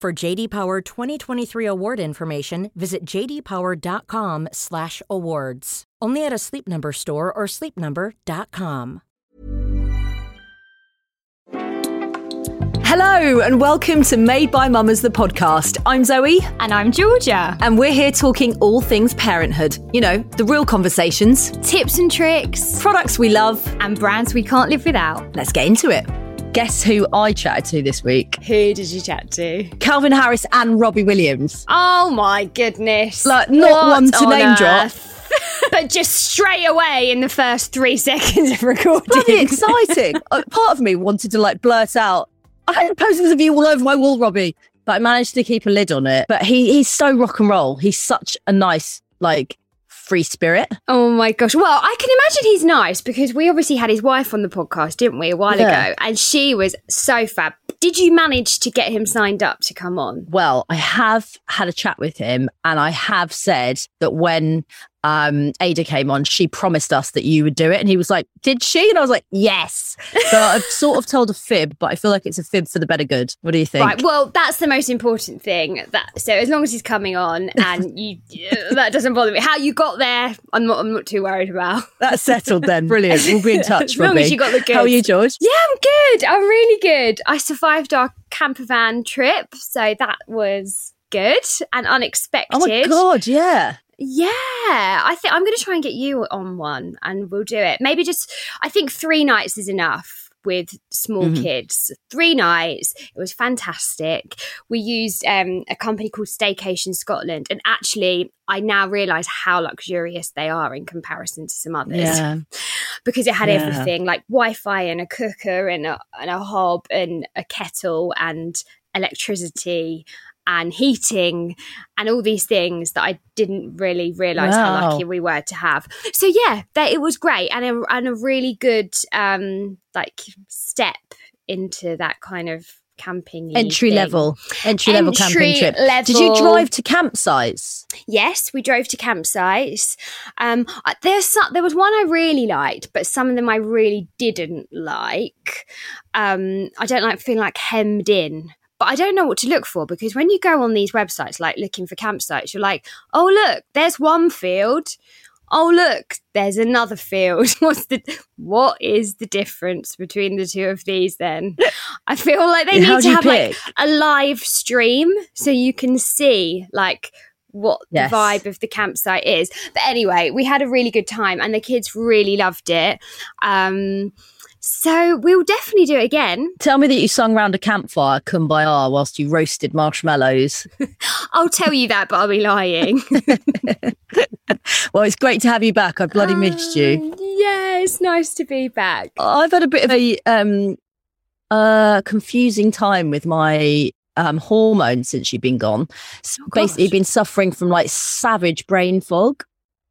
For JD Power 2023 award information, visit jdpower.com/awards. Only at a Sleep Number store or sleepnumber.com. Hello and welcome to Made by Mamas, the podcast. I'm Zoe. And I'm Georgia. And we're here talking all things parenthood. You know, the real conversations, Tips and tricks, products we love. and brands we can't live without. Let's get into it. Guess who I chatted to this week? Who did you chat to? Calvin Harris and Robbie Williams. Oh my goodness. Like, not What one to on name drop. but just straight away in the first three seconds of recording. Bloody exciting. Uh, Part of me wanted to like blurt out, I had posters of you all over my wall, Robbie. But I managed to keep a lid on it. But he he's so rock and roll. He's such a nice, like, free spirit. Oh my gosh. Well, I can imagine he's nice because we obviously had his wife on the podcast, didn't we, a while Yeah. ago? And she was so fab. Did you manage to get him signed up to come on? Well, I have had a chat with him and I have said that when um Ayda came on, she promised us that you would do it. And he was like, Did she? And I was like, Yes. So I've sort of told a fib, but I feel like it's a fib for the better good. What do you think? Right. Well, that's the most important thing. That so as long as he's coming on and you, that doesn't bother me. How you got there, I'm not. I'm not too worried about. That's settled then. Brilliant. We'll be in touch, As long Robbie. as you got the good. How are you, George? Yeah, I'm good. I'm really good. I survived our camper van trip, so that was good and unexpected. Oh my god, yeah. Yeah, I think I'm going to try and get you on one, and we'll do it. Maybe just, I think three nights is enough with small Mhm. kids. Three nights. It was fantastic. We used um, a company called Staycation Scotland, and actually, I now realise how luxurious they are in comparison to some others Yeah. because it had Yeah. everything like Wi-Fi and a cooker and a, and a hob and a kettle and electricity and heating and all these things that I didn't really realize how lucky we were to have. So yeah, that it was great and a, and a really good um like step into that kind of camping Entry level. Entry level camping Entry trip. Did you drive to campsites? Yes, we drove to campsites. Um, there's some, there was one I really liked, but some of them I really didn't like. Um, I don't like feeling like hemmed in. But I don't know what to look for because when you go on these websites, like looking for campsites, you're like, oh look, there's one field. Oh look, there's another field. What's the what is the difference between the two of these? Then I feel like they How need to have like a live stream so you can see like what Yes. the vibe of the campsite is. But anyway, we had a really good time and the kids really loved it. Um, so we'll definitely do it again. Tell me that you sung round a campfire, Kumbaya, whilst you roasted marshmallows. I'll tell you that, but I'll be lying. Well, it's great to have you back. I bloody missed you. Yeah, it's nice to be back. I've had a bit of a um uh confusing time with my um hormones since you've been gone. Oh, Basically been suffering from like savage brain fog.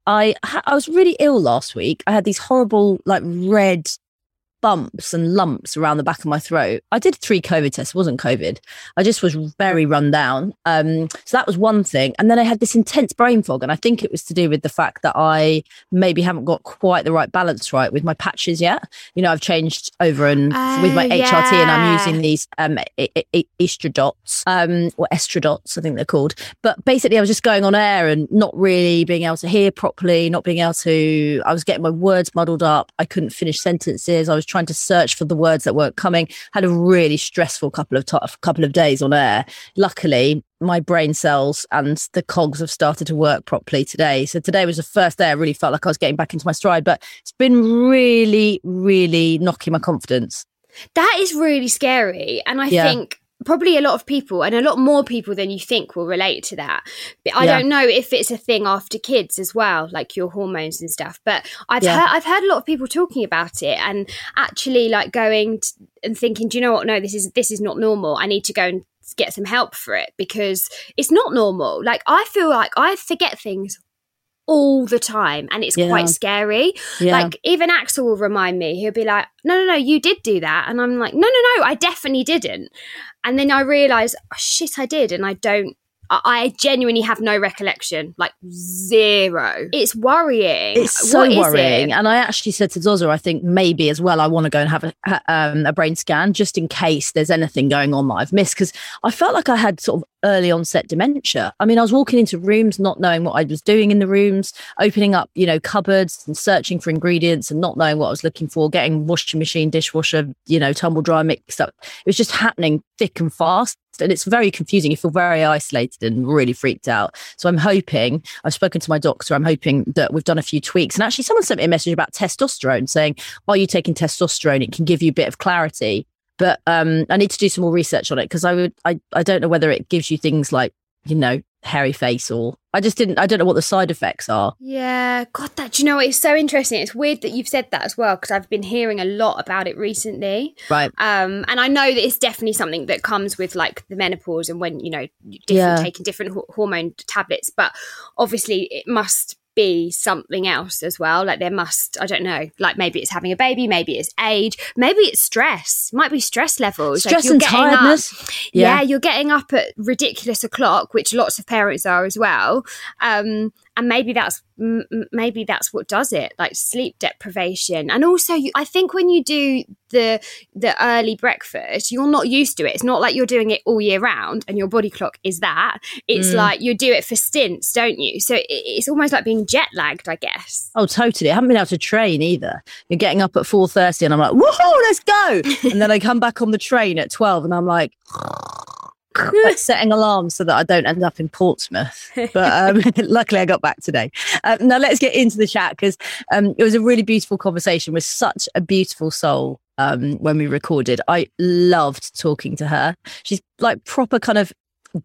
I I was really ill last week. I had these horrible like red bumps and lumps around the back of my throat. I did three COVID tests, it wasn't COVID. I just was very run down. Um, so that was one thing. And then I had this intense brain fog. And I think it was to do with the fact that I maybe haven't got quite the right balance right with my patches yet. You know, I've changed over and with my Oh, HRT and I'm using these um, Estradots um, or Estradots, I think they're called. But basically, I was just going on air and not really being able to hear properly, not being able to, I was getting my words muddled up. I couldn't finish sentences. I was trying to search for the words that weren't coming. Had a really stressful couple of t- couple of days on air. Luckily, my brain cells and the cogs have started to work properly today. So today was the first day I really felt like I was getting back into my stride, but it's been really, really knocking my confidence. That is really scary. And I Yeah. think probably a lot of people and a lot more people than you think will relate to that. But I Yeah. don't know if it's a thing after kids as well, like your hormones and stuff. But I've Yeah. heard I've heard a lot of people talking about it and actually like going t- and thinking, do you know what? No, this is this is not normal. I need to go and get some help for it because it's not normal. Like I feel like I forget things all the time and it's Yeah. quite scary. Yeah. Like even Axel will remind me. He'll be like, "No, no, no, you did do that," and I'm like, "No, no, no, I definitely didn't." And then I realize, oh, shit, I did, and I don't. I genuinely have no recollection, like zero. It's worrying. It's so worrying. it? And I actually said to Zoza, I think maybe as well, I want to go and have a, um, a brain scan just in case there's anything going on that I've missed. Because I felt like I had sort of early onset dementia. I mean, I was walking into rooms, not knowing what I was doing in the rooms, opening up, you know, cupboards and searching for ingredients and not knowing what I was looking for, getting washing machine, dishwasher, you know, tumble dryer mixed up. It was just happening thick and fast. And it's very confusing. You feel very isolated and really freaked out. So I'm hoping, I've spoken to my doctor, I'm hoping that we've done a few tweaks. And actually, someone sent me a message about testosterone saying, Are you taking testosterone? It can give you a bit of clarity. But um, I need to do some more research on it because I would, I, I don't know whether it gives you things like, you know, hairy face or I just didn't, I don't know what the side effects are. Yeah, God, that do you know? It's so interesting. It's weird that you've said that as well because I've been hearing a lot about it recently. Right. Um, and I know that it's definitely something that comes with like the menopause and when you know different Yeah. taking different ho- hormone tablets. But obviously, it must be something else as well. Like there must, I don't know, like maybe it's having a baby, maybe it's age, maybe it's stress. Might be stress levels. Like, Stress you're and getting up- tiredness. yeah. Yeah. you're getting up at ridiculous o'clock, which lots of parents are as well. Um, and maybe that's m- maybe that's what does it, like sleep deprivation. And also, you, I think when you do the the early breakfast, you're not used to it. It's not like you're doing it all year round, and your body clock is that. It's Mm. like you do it for stints, don't you? So it, it's almost like being jet lagged, I guess. Oh, totally. I haven't been able to train either. You're getting up at 4.30 and I'm like, woohoo, let's go. and then I come back on the train at 12 and I'm like, like setting alarms so that I don't end up in Portsmouth. But um, luckily I got back today. Uh, now let's get into the chat because um, it was a really beautiful conversation with such a beautiful soul um, when we recorded. I loved talking to her. She's like proper kind of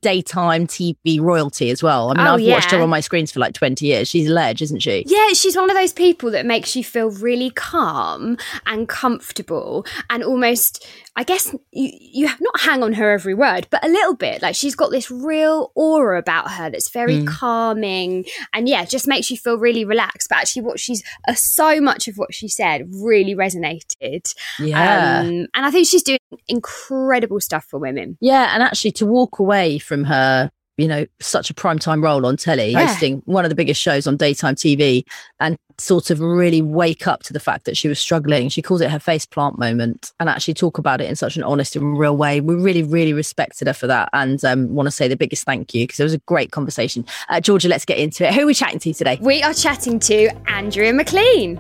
daytime TV royalty as well. I mean, Oh, I've watched her on my screens for like 20 years. She's a ledge, isn't she? Yeah, she's one of those people that makes you feel really calm and comfortable and almost, I guess, you, you have not hang on her every word, but a little bit. Like she's got this real aura about her that's very Mm. calming and yeah, just makes you feel really relaxed. But actually, what she's, uh, so much of what she said really resonated. Yeah. Um, and I think she's doing incredible stuff for women. Yeah, and actually to walk away from her, you know, such a primetime role on telly, Yeah. hosting one of the biggest shows on daytime TV, and sort of really wake up to the fact that she was struggling. She calls it her face plant moment, and actually talk about it in such an honest and real way. We really, really respected her for that, and um, want to say the biggest thank you because it was a great conversation. Uh, Georgia, let's get into it. Who are we chatting to today? We are chatting to Andrea McLean.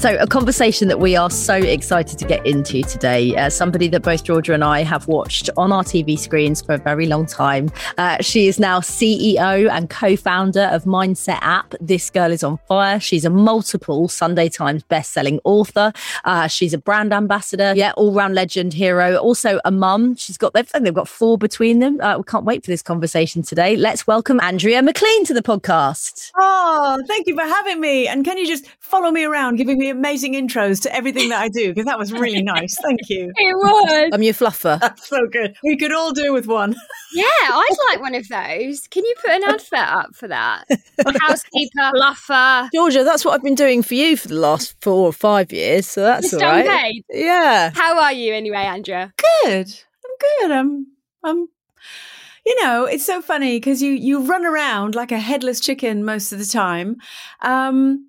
So, a conversation that we are so excited to get into today. Uh, somebody that both Georgia and I have watched on our TV screens for a very long time. Uh, she is now CEO and co founder of Mindset App. This girl is on fire. She's a multiple Sunday Times best-selling author. Uh, she's a brand ambassador. Yeah, all round legend hero. Also, a mum. She's got, they've, they've got four between them. Uh, we can't wait for this conversation today. Let's welcome Andrea McLean to the podcast. Oh, thank you for having me. And can you just follow me around, giving me amazing intros to everything that I do? Because that was really nice. Thank you. It was. I'm your fluffer. That's so good. We could all do with one. Yeah, I'd like one of those. Can you put an advert up for that? Housekeeper, fluffer. Georgia, that's what I've been doing for you for the last four or five years, so that's You're all right. paid. Yeah. How are you anyway, Andrea? Good. I'm good. I'm, I'm, you know, it's so funny because you, you run around like a headless chicken most of the time. Um,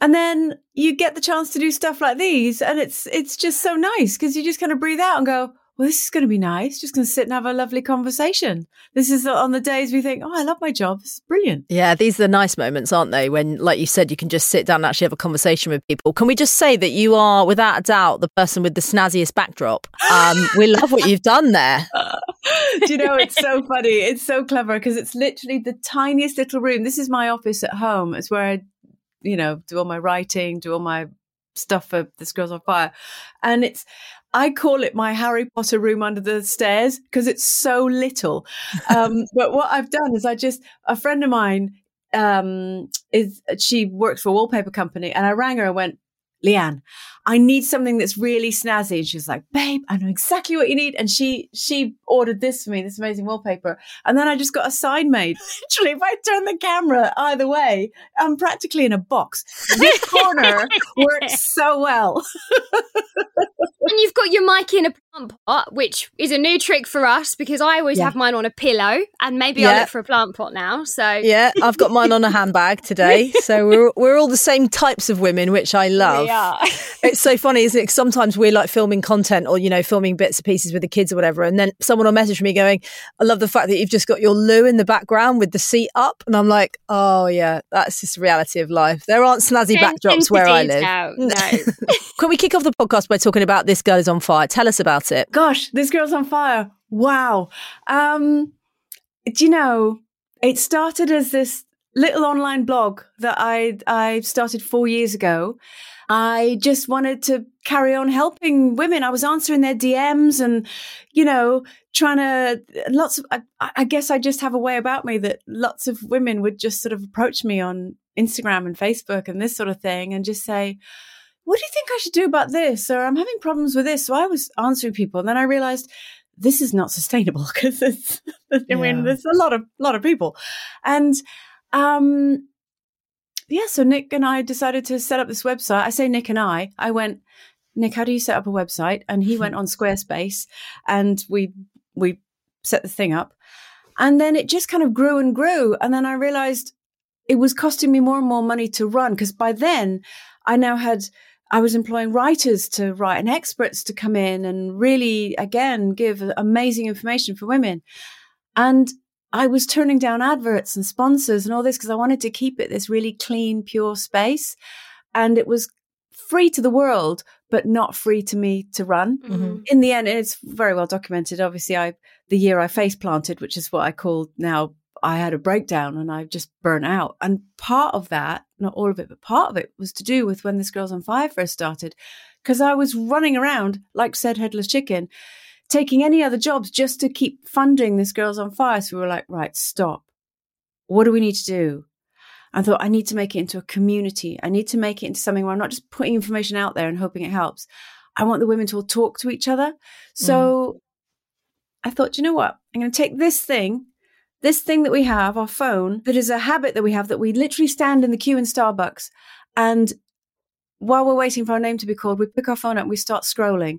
and then you get the chance to do stuff like these and it's, it's just so nice because you just kind of breathe out and go, well, this is going to be nice. Just going to sit and have a lovely conversation. This is on the days we think, oh, I love my job. It's brilliant. Yeah, these are the nice moments, aren't they? When, like you said, you can just sit down and actually have a conversation with people. Can we just say that you are, without a doubt, the person with the snazziest backdrop? Um, we love what you've done there. Do you know, it's so funny. It's so clever because it's literally the tiniest little room. This is my office at home. It's where I, you know, do all my writing, do all my stuff for This Girl's on Fire. And it's, I call it my Harry Potter room under the stairs because it's so little. Um, but what I've done is I just, a friend of mine, um, is she works for a wallpaper company and I rang her and went, Leanne, I need something that's really snazzy. And she was like, babe, I know exactly what you need. And she, she ordered this for me, this amazing wallpaper. And then I just got a sign made. Literally, if I turn the camera either way, I'm practically in a box. This corner works so well. and you've got your mic in a plant pot, which is a new trick for us because I always Yeah. have mine on a pillow, and maybe Yeah. I'll look for a plant pot now. So Yeah, I've got mine on a handbag today. So we're we're all the same types of women, which I love. We are. It's so funny, isn't it? 'Cause Sometimes we're like filming content or, you know, filming bits and pieces with the kids or whatever. And then someone will message me going, I love the fact that you've just got your loo in the background with the seat up. And I'm like, oh, yeah, that's just the reality of life. There aren't snazzy Attention backdrops where I live. detail. No. Can we kick off the podcast by talking about This Girl is on Fire? Tell us about it. Gosh, this girl's on fire. Wow. Um, do you know, it started as this little online blog that I I started four years ago. I just wanted to carry on helping women. I was answering their DMs and, you know, trying to lots of. I, I guess I just have a way about me that lots of women would just sort of approach me on Instagram and Facebook and this sort of thing, and just say, what do you think I should do about this? Or I'm having problems with this. So I was answering people. And then I realized this is not sustainable because it's, I mean, Yeah. there's a lot of, lot of people. And, um, yeah, so Nick and I decided to set up this website. I say Nick and I, I went, Nick, how do you set up a website? And he went on Squarespace and we, we set the thing up. And then it just kind of grew and grew. And then I realized it was costing me more and more money to run because by then I now had I was employing writers to write and experts to come in and really again give amazing information for women. And I was turning down adverts and sponsors and all this because I wanted to keep it this really clean, pure space. And it was free to the world, but not free to me to run Mhm. in the end, it's very well documented. Obviously, I the year I face planted, which is what I call now, I had a breakdown and I just burnt out. And part of that, not all of it, but part of it was to do with when this Girls on Fire first started, because I was running around like said headless chicken, taking any other jobs just to keep funding this Girls on Fire. So we were like, right, stop. What do we need to do? I thought I need to make it into a community. I need to make it into something where I'm not just putting information out there and hoping it helps. I want the women to all talk to each other. So mm. I thought, you know what? I'm going to take this thing, this thing that we have, our phone, that is a habit that we have that we literally stand in the queue in Starbucks. And while we're waiting for our name to be called, we pick our phone up and we start scrolling.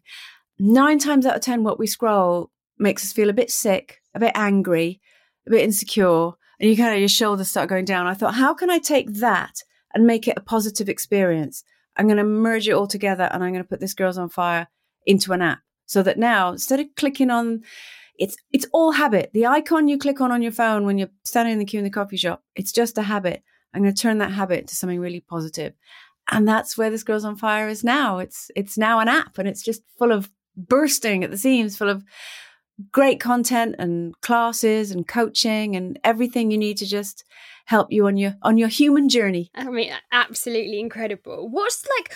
Nine times out of 10, what we scroll makes us feel a bit sick, a bit angry, a bit insecure. And you kind of, your shoulders start going down. I thought, how can I take that and make it a positive experience? I'm going to merge it all together and I'm going to put this Girls on Fire into an app so that now instead of clicking on it's it's all habit. The icon you click on on your phone when you're standing in the queue in the coffee shop, it's just a habit. I'm going to turn that habit to something really positive. And that's where this Girls on Fire is now. It's it's now an app and it's just full of bursting at the seams, full of great content and classes and coaching and everything you need to just help you on your on your human journey. I mean, absolutely incredible. What's like,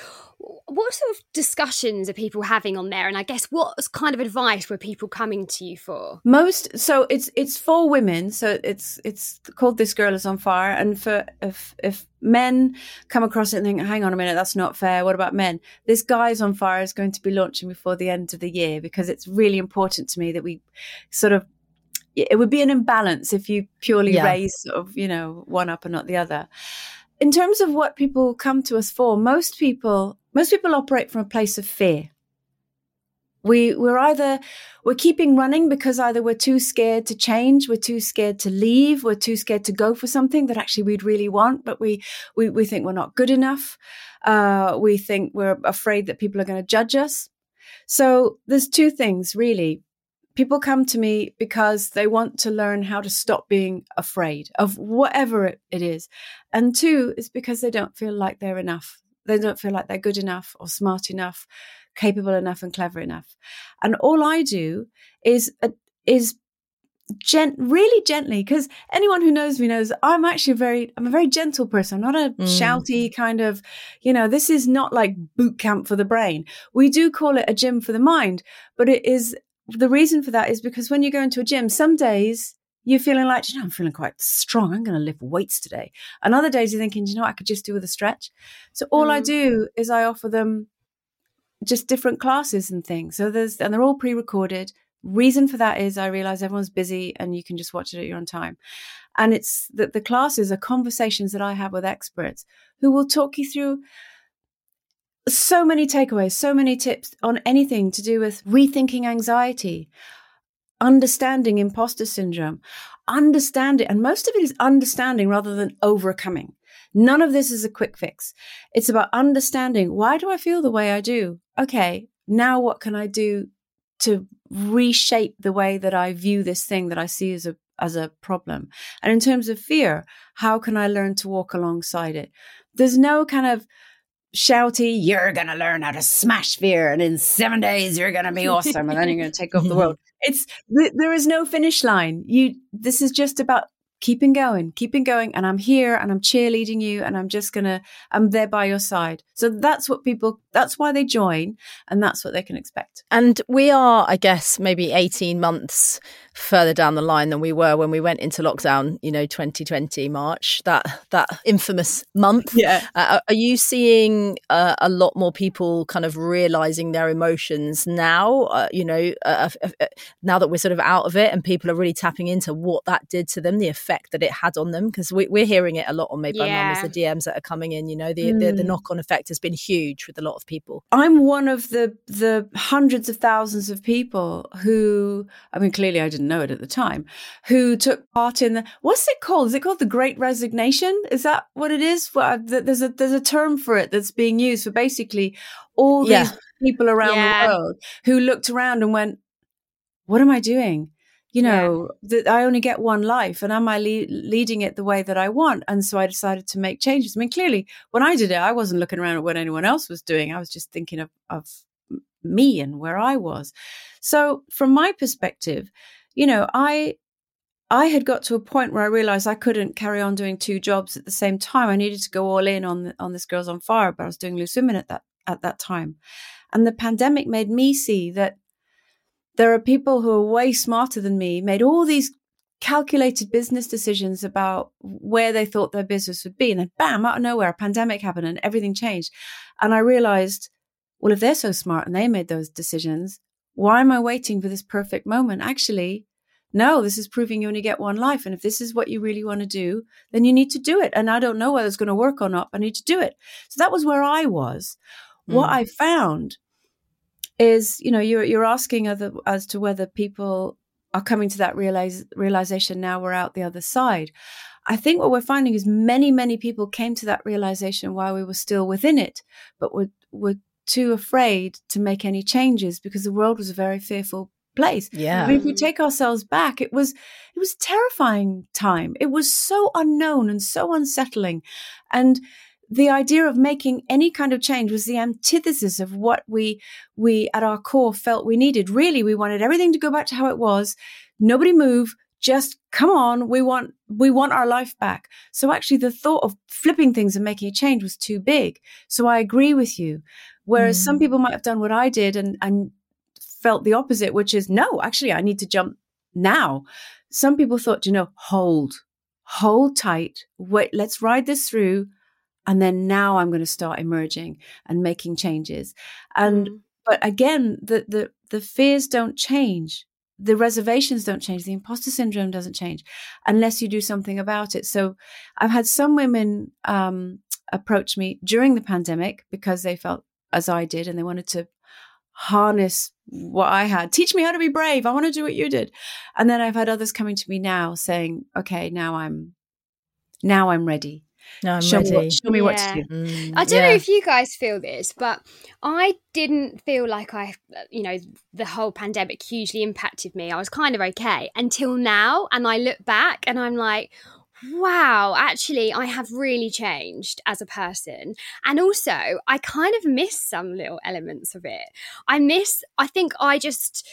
what sort of discussions are people having on there? And I guess what kind of advice were people coming to you for? Most so it's it's for women, so it's it's called "This Girl Is on Fire," and for if if men come across it and think, "Hang on a minute, that's not fair." What about men? This guy's on fire is going to be launching before the end of the year because it's really important to me that we sort of it would be an imbalance if you purely Yeah. raise sort of you know one up and not the other. In terms of what people come to us for, most people most people operate from a place of fear. We we're either we're keeping running because either we're too scared to change, we're too scared to leave, we're too scared to go for something that actually we'd really want, but we we, we think we're not good enough. Uh, we think we're afraid that people are going to judge us. So there's two things really. People come to me because they want to learn how to stop being afraid of whatever it, it is. And two is because they don't feel like they're enough. They don't feel like they're good enough or smart enough, capable enough and clever enough. And all I do is, uh, is gent really gently because anyone who knows me knows I'm actually a very I'm a very gentle person. I'm not a mm. shouty kind of, you know, this is not like boot camp for the brain. We do call it a gym for the mind, but it is the reason for that is because when you go into a gym, some days you're feeling like, you know, I'm feeling quite strong. I'm going to lift weights today. And other days you're thinking, you know, I could just do with a stretch. So all mm. I do is I offer them just different classes and things. So there's, and they're all pre-recorded. Reason for that is I realize everyone's busy and you can just watch it at your own time. And it's that the classes are conversations that I have with experts who will talk you through so many takeaways, so many tips on anything to do with rethinking anxiety, understanding imposter syndrome, understanding, and most of it is understanding rather than overcoming. None of this is a quick fix. It's about understanding why do I feel the way I do? Okay, now what can I do to reshape the way that I view this thing that I see as a as a problem. And in terms of fear, how can I learn to walk alongside it? There's no kind of shouty, you're going to learn how to smash fear and in 7 days you're going to be awesome and then you're going to take over the world. It's there is no finish line. You this is just about keeping going, keeping going. And I'm here and I'm cheerleading you and I'm just going to, I'm there by your side. So that's what people, that's why they join and that's what they can expect. And we are, I guess, maybe 18 months further down the line than we were when we went into lockdown, you know, 2020 March, that that infamous month. Yeah. Uh, are you seeing uh, a lot more people kind of realizing their emotions now, uh, you know, uh, uh, uh, now that we're sort of out of it and people are really tapping into what that did to them, the effect that it had on them? Because we, are hearing it a lot on Made by yeah. Mum, the DMs that are coming in, you know, the, mm. the, the mm. knock on effect has been huge with a lot of people. I'm one of the, the hundreds of thousands of people who, I mean, clearly I didn't know it at the time, who took part in the what's it called? Is it called the Great Resignation? Is that what it is? Well, there's a there's a term for it that's being used for basically all yeah. these people around yeah. the world who looked around and went, "What am I doing?" You know, yeah. that I only get one life, and am I le- leading it the way that I want? And so I decided to make changes. I mean, clearly, when I did it, I wasn't looking around at what anyone else was doing. I was just thinking of of me and where I was. So, from my perspective, you know, I I had got to a point where I realized I couldn't carry on doing two jobs at the same time. I needed to go all in on on this Girls on Fire, but I was doing loose women at that at that time. And the pandemic made me see that there are people who are way smarter than me, made all these calculated business decisions about where they thought their business would be. And then bam, out of nowhere, a pandemic happened and everything changed. And I realized, well, if they're so smart and they made those decisions, why am I waiting for this perfect moment? Actually, no, this is proving you only get one life. And if this is what you really want to do, then you need to do it. And I don't know whether it's going to work or not. I need to do it. So that was where I was. Mm. What I found is, you know, you're, you're asking other, as to whether people are coming to that realize, realization now we're out the other side. I think what we're finding is many, many people came to that realization while we were still within it, but were, were too afraid to make any changes because the world was a very fearful place. Yeah. I mean, if we take ourselves back, it was it was terrifying time. It was so unknown and so unsettling. And the idea of making any kind of change was the antithesis of what we we at our core felt we needed. Really, we wanted everything to go back to how it was. Nobody move. Just come on. We want we want our life back. So actually, the thought of flipping things and making a change was too big. So I agree with you. Whereas mm. some people might have done what I did and, and felt the opposite, which is no, actually, I need to jump now. Some people thought, you know, hold, hold tight, wait, let's ride this through. And then now I'm going to start emerging and making changes. And, mm. but again, the, the, the fears don't change. The reservations don't change. The imposter syndrome doesn't change unless you do something about it. So I've had some women, um, approach me during the pandemic because they felt as I did, and they wanted to harness what I had. Teach me how to be brave. I want to do what you did. And then I've had others coming to me now saying, okay, now I'm, now I'm ready. No, I'm show me, ready. what, show me what to do. Mm, I don't yeah. know if you guys feel this, but I didn't feel like I, you know, the whole pandemic hugely impacted me. I was kind of okay until now. And I look back and I'm like, wow, actually, I have really changed as a person. And also, I kind of miss some little elements of it. I miss, I think I just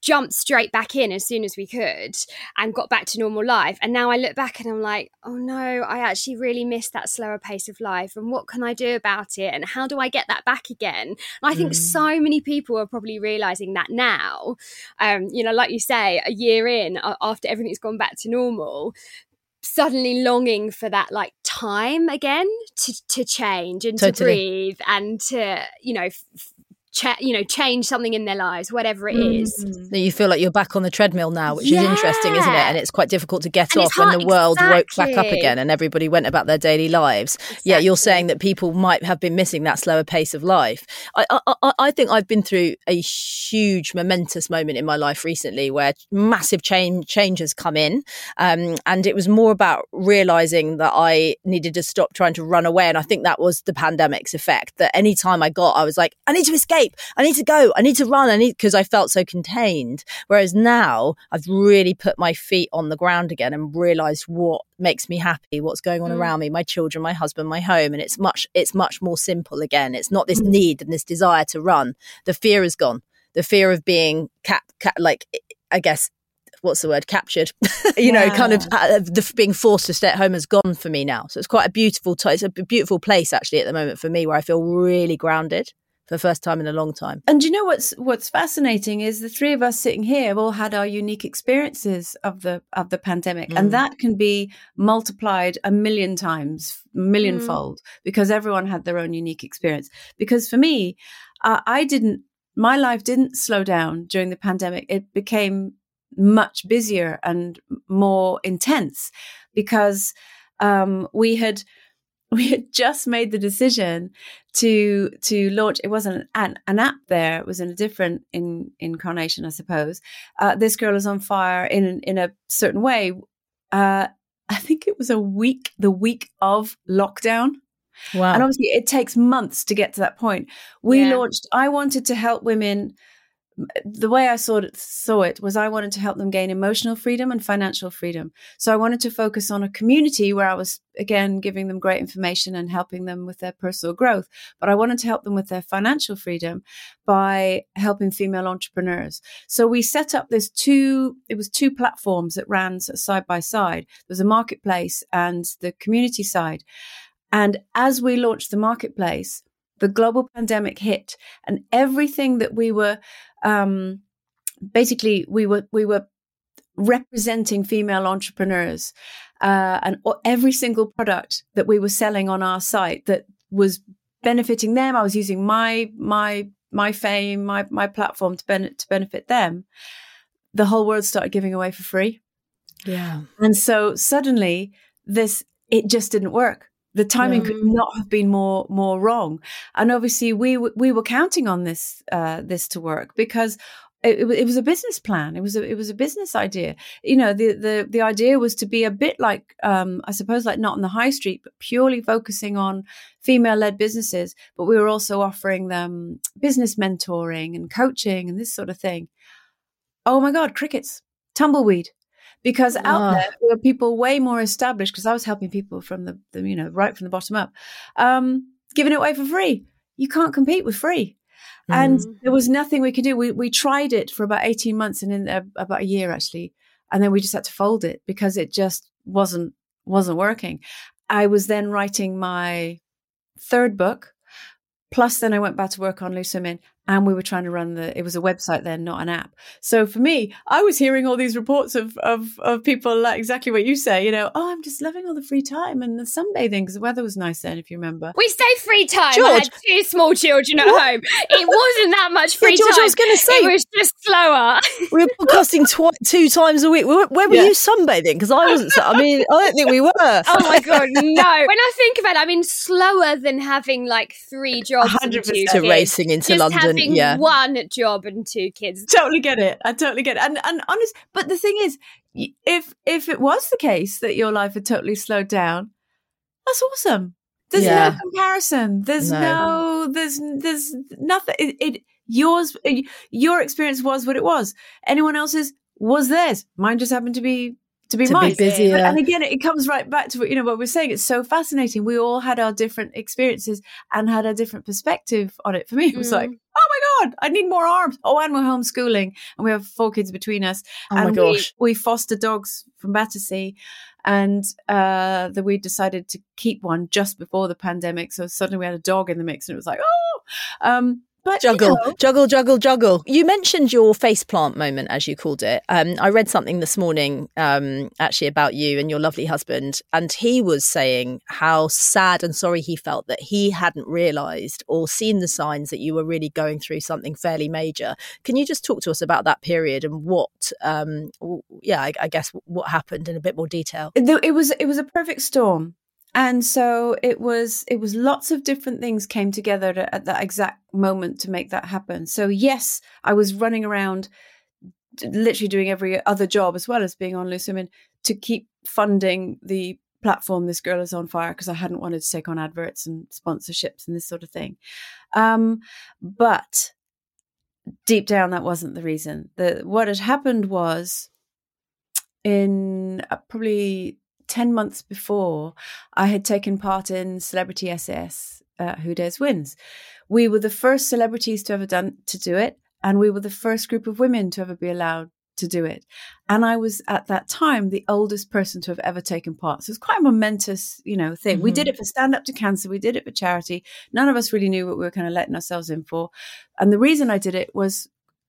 jumped straight back in as soon as we could and got back to normal life. And now I look back and I'm like, oh no, I actually really miss that slower pace of life. And what can I do about it? And how do I get that back again? And I think so many people are probably realizing that now. Um, you know, like you say, a year in after everything's gone back to normal. Suddenly longing for that like time again to to change and to breathe and to you know f- cha- you know change something in their lives, whatever it is. that you feel like you're back on the treadmill now, which is interesting, isn't it? And it's quite difficult to get And off when the world woke back up again and everybody went about their daily lives. Yeah, you're saying that people might have been missing that slower pace of life. I, I, I- I think I've been through a huge, momentous moment in my life recently where massive change change has come in, um, and it was more about realizing that I needed to stop trying to run away. And I think that was the pandemic's effect. That any time I got, I was like, I need to escape, I need to go, I need to run, I need because I felt so contained. Whereas now I've really put my feet on the ground again and realized what makes me happy, what's going on Mm. around me, my children, my husband, my home, and it's much it's much more simple again. It's not this need and this desire to run. The fear is gone. The fear of being cap, cap like I guess what's the word captured you know kind of uh, the being forced to stay at home has gone for me now so it's quite a beautiful t- it's a beautiful place actually at the moment for me where i feel really grounded for the first time in a long time And you know what's what's fascinating is the three of us sitting here have all had our unique experiences of the of the pandemic, Mm. and that can be multiplied a million times, millionfold, because everyone had their own unique experience. Because for me, uh, I didn't, my life didn't slow down during the pandemic. It became much busier and more intense because um, we had we had just made the decision to to launch it wasn't an, an app there it was in a different in, incarnation i suppose. Uh, this girl is on fire in in a certain way. Uh, i think it was a week the week of lockdown. Wow. And obviously it takes months to get to that point. We Yeah. launched i wanted to help women the way I saw it, saw it was I wanted to help them gain emotional freedom and financial freedom. So I wanted to focus on a community where I was again giving them great information and helping them with their personal growth. But I wanted to help them with their financial freedom by helping female entrepreneurs. So we set up this two, it was two platforms that ran side by side. There was a marketplace and the community side. And as we launched the marketplace, the global pandemic hit and everything that we were um, basically we were we were representing female entrepreneurs uh, and every single product that we were selling on our site that was benefiting them i was using my my my fame my my platform to, ben- to benefit them the whole world started giving away for free yeah and so suddenly this it just didn't work. The timing could not have been more more wrong. And obviously we we were counting on this uh, this to work because it, it it was a business plan. It was a it was a business idea. You know, the the the idea was to be a bit like um, I suppose like not on the high street, but purely focusing on female led businesses. But we were also offering them business mentoring and coaching and this sort of thing. Oh my God, crickets, tumbleweed because out Ah. there were people way more established because I was helping people from the, the you know right from the bottom up, um, giving it away for free. You can't compete with free, and there was nothing we could do. We we tried it for about eighteen months and in uh, about a year actually, and then we just had to fold it because it just wasn't wasn't working. I was then writing my third book. Plus, then I went back to work on Loose Women, and we were trying to run the. It was a website then, not an app. So for me, I was hearing all these reports of of of people like exactly what you say. You know, oh, I'm just loving all the free time and the sunbathing because the weather was nice then, if you remember. We say free time. I had two small children at home. It wasn't that much free George, I was gonna say- it was just slower. we were podcasting twi- two times a week where, where were Yeah. you sunbathing because i wasn't i mean i don't think we were Oh my god, no! When I think about it, I mean, slower than having like three jobs 100%. to racing into Just london having yeah one job and two kids. totally get it. I totally get it. And and honest, but the thing is, if if it was the case that your life had totally slowed down, that's awesome. There's Yeah. no comparison. There's No. no, there's there's nothing. It, it yours your experience was what it was. Anyone else's was theirs. Mine just happened to be to be To be mine. busier. And again, it comes right back to what you know what we're saying. It's so fascinating. We all had our different experiences and had a different perspective on it. For me, it was Mm. like, oh my god, I need more arms. Oh, and we're homeschooling, and we have four kids between us. Oh my and gosh. we, we foster dogs from Battersea, and uh, that we decided to keep one just before the pandemic. So suddenly we had a dog in the mix, and it was like, oh, um, but you Juggle, know, juggle, juggle, juggle. You mentioned your faceplant moment, as you called it. Um, I read something this morning, um, actually about you and your lovely husband, and he was saying how sad and sorry he felt that he hadn't realised or seen the signs that you were really going through something fairly major. Can you just talk to us about that period and what, um, yeah, I, I guess what happened in a bit more detail? it was it was a perfect storm and so it was it was lots of different things came together to, at that exact moment to make that happen. So yes i was running around literally doing every other job as well as being on loose women to keep funding the platform this girl is on fire because i hadn't wanted to take on adverts and sponsorships and this sort of thing. Um but deep down that wasn't the reason. The what had happened was in uh, probably 10 months before, I had taken part in Celebrity SS uh, Who Dares Wins. We were the first celebrities to ever done to do it, and we were the first group of women to ever be allowed to do it. And I was at that time the oldest person to have ever taken part. So it's quite a momentous, you know, thing. We did it for Stand Up to Cancer. We did it for charity. None of us really knew what we were kind of letting ourselves in for. And the reason I did it was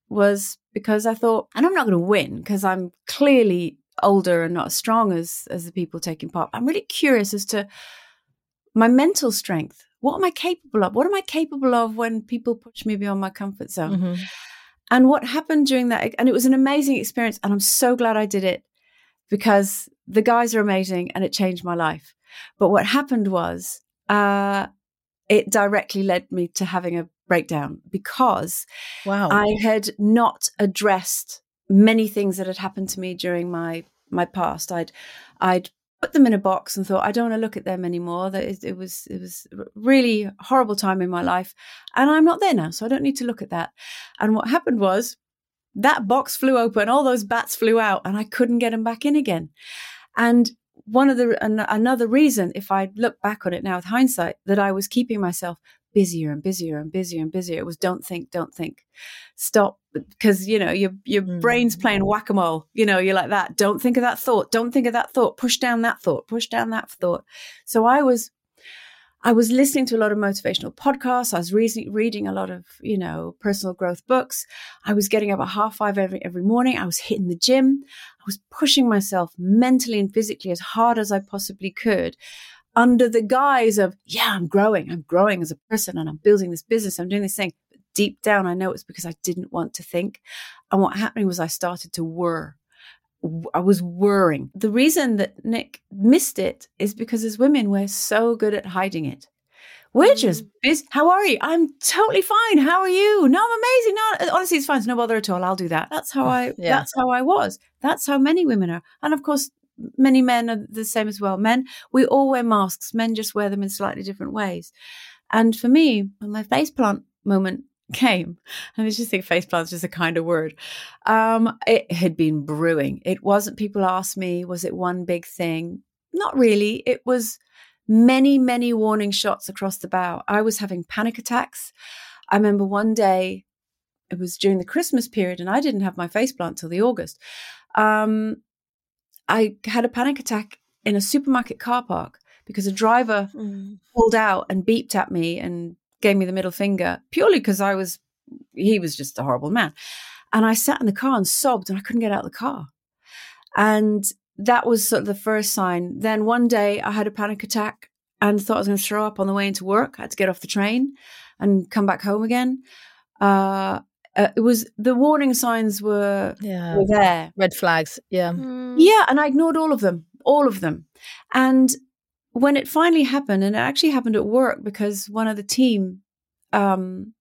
was because I thought, and I'm not going to win because I'm clearly older and not as strong as as the people taking part. I'm really curious as to my mental strength. What am I capable of? What am I capable of when people push me beyond my comfort zone? Mhm. And what happened during that, and it was an amazing experience, and I'm so glad I did it because the guys are amazing and it changed my life. But what happened was, uh, it directly led me to having a breakdown because Wow. I had not addressed many things that had happened to me during my my past. I'd I'd put them in a box and thought I don't want to look at them anymore. That it, it was it was really horrible time in my life, and I'm not there now, so I don't need to look at that. And what happened was that box flew open, all those bats flew out, and I couldn't get them back in again. And one of the an, another reason, if I look back on it now with hindsight, that I was keeping myself busier and busier and busier and busier. It was don't think, don't think, stop, because you know your your Mm. brain's playing whack a mole. You know, you're like that. Don't think of that thought. Don't think of that thought. Push down that thought. Push down that thought. So I was. I was listening to a lot of motivational podcasts. I was re- reading a lot of, you know, personal growth books. I was getting up at half five every every morning. I was hitting the gym. I was pushing myself mentally and physically as hard as I possibly could under the guise of, yeah, I'm growing. I'm growing as a person and I'm building this business. I'm doing this thing. But deep down, I know it's because I didn't want to think. And what happened was I started to whir. I was whirring. The reason that Nick missed it is because as women, we're so good at hiding it. We're just mm. busy. How are you? I'm totally fine. How are you? No, I'm amazing. No, uh, honestly, it's fine. It's no bother at all. I'll do that. That's how oh, I. Yeah. That's how I was. That's how many women are, and of course, many men are the same as well. Men, we all wear masks. Men just wear them in slightly different ways. And for me, when my faceplant moment came, and I just think faceplant is just a kind of word. Um, it had been brewing. It wasn't. People asked me, was it one big thing? Not really. It was many, many warning shots across the bow. I was having panic attacks. I remember one day, it was during the Christmas period, and I didn't have my faceplant till the August. Um, I had a panic attack in a supermarket car park because a driver pulled out and beeped at me and gave me the middle finger purely because I was, he was just a horrible man. And I sat in the car and sobbed and I couldn't get out of the car. And that was sort of the first sign. Then one day I had a panic attack and thought I was going to throw up on the way into work. I had to get off the train and come back home again. Uh, uh, it was the warning signs were, yeah. were there. Red flags. Yeah. Mm. Yeah, and I ignored all of them, all of them. And when it finally happened, and it actually happened at work because one of the team um,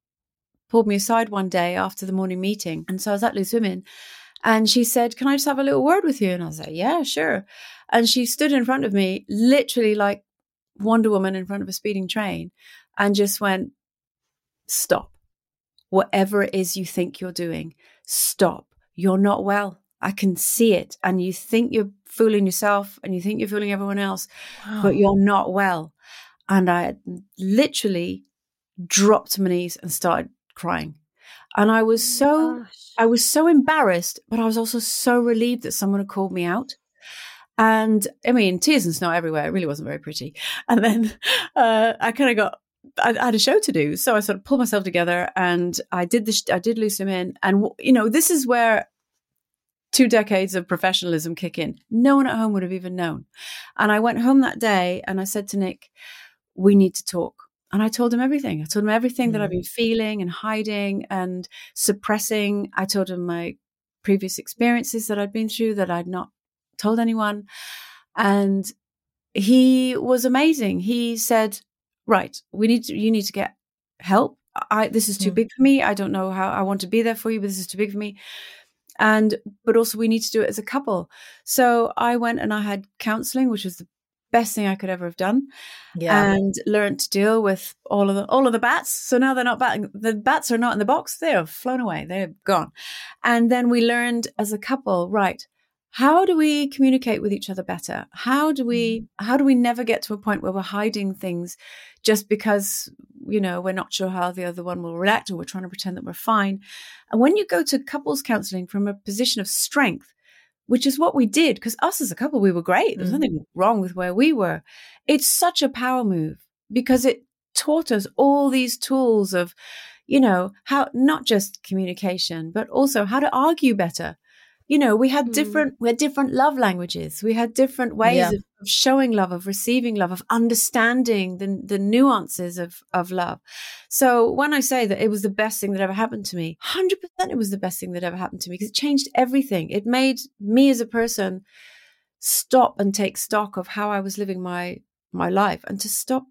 pulled me aside one day after the morning meeting. And so I was at Loose Women, and she said, Can I just have a little word with you? And I was like, Yeah, sure. And she stood in front of me, literally like Wonder Woman in front of a speeding train and just went, stop. Whatever it is you think you're doing, stop. You're not well. I can see it. And you think you're fooling yourself and you think you're fooling everyone else, wow. but you're not well. And I literally dropped to my knees and started crying. And I was oh so, Gosh. I was so embarrassed, but I was also so relieved that someone had called me out. And I mean, tears and snow everywhere. It really wasn't very pretty. And then uh, I kind of got I, had a show to do, so I sort of pulled myself together and I did this. I did Loose Women, and you know, this is where two decades of professionalism kick in. No one at home would have even known. And I went home that day and I said to Nick, "We need to talk." And I told him everything. I told him everything mm. that I've been feeling and hiding and suppressing. I told him my previous experiences that I'd been through that I'd not told anyone. And he was amazing. He said, right, we need to, you need to get help. I, this is too mm. big for me. I don't know how I want to be there for you, but this is too big for me. And, but also we need to do it as a couple. So I went and I had counseling, which was the best thing I could ever have done. Yeah. And learned to deal with all of the all of the bats. So now they're not batting the bats are not in the box, they're flown away, they're gone. And then we learned as a couple, right, how do we communicate with each other better? How do we mm. how do we never get to a point where we're hiding things just because you know we're not sure how the other one will react or we're trying to pretend that we're fine? And when you go to couples counseling from a position of strength which is what we did because us as a couple we were great. There's mm. nothing wrong with where we were. It's such a power move because it taught us all these tools of you know how not just communication but also how to argue better you know we had hmm. different we had different love languages we had different ways yeah. of, of, showing love of receiving love of understanding the, the nuances of of love so when i say that it was the best thing that ever happened to me 100% it was the best thing that ever happened to me because it changed everything it made me as a person stop and take stock of how i was living my my life and to stop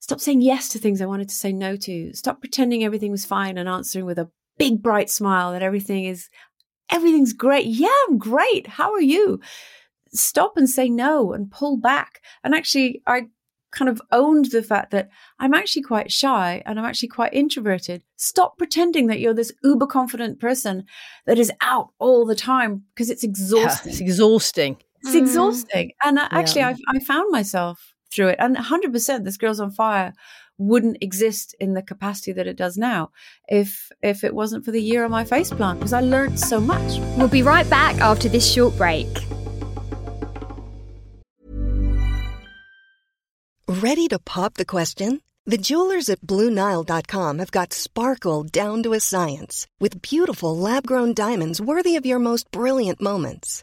stop saying yes to things i wanted to say no to stop pretending everything was fine and answering with a big bright smile that everything is everything's great. Yeah, I'm great. How are you? Stop and say no and pull back. And actually, I kind of owned the fact that I'm actually quite shy and I'm actually quite introverted. Stop pretending that you're this uber confident person that is out all the time because it's exhausting. Yeah, it's exhausting. It's mm. exhausting. And actually, yeah. I, I found myself through it. And 100% this girl's on fire wouldn't exist in the capacity that it does now if if it wasn't for the year on my face plant because I learned so much. We'll be right back after this short break. Ready to pop the question? The jewelers at BlueNile.com have got sparkle down to a science with beautiful lab-grown diamonds worthy of your most brilliant moments.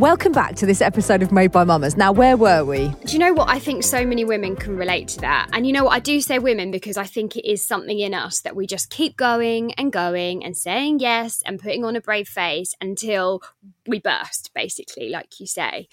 Welcome back to this episode of Made by Mamas. Now, where were we? Do you know what? I think so many women can relate to that. And you know what? I do say women because I think it is something in us that we just keep going and going and saying yes and putting on a brave face until we burst, basically, like you say.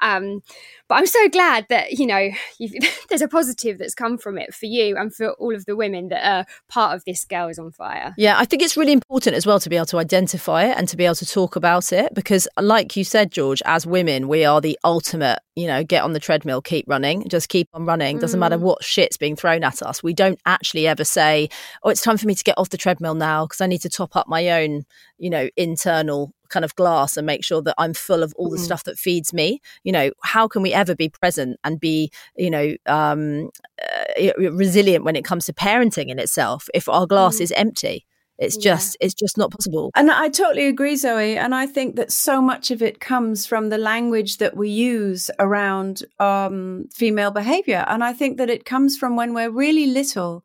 Um, but I'm so glad that, you know, there's a positive that's come from it for you and for all of the women that are part of this Girl is on Fire. Yeah, I think it's really important as well to be able to identify it and to be able to talk about it because, like you said, George, George, as women, we are the ultimate, you know, get on the treadmill, keep running, just keep on running. Doesn't mm. matter what shit's being thrown at us. We don't actually ever say, oh, it's time for me to get off the treadmill now because I need to top up my own, you know, internal kind of glass and make sure that I'm full of all the mm. stuff that feeds me. You know, how can we ever be present and be, you know, um, uh, resilient when it comes to parenting in itself if our glass mm. is empty? It's Yeah. just it's just not possible. And I totally agree, Zoe. And I think that so much of it comes from the language that we use around um, female behavior. And I think that it comes from when we're really little,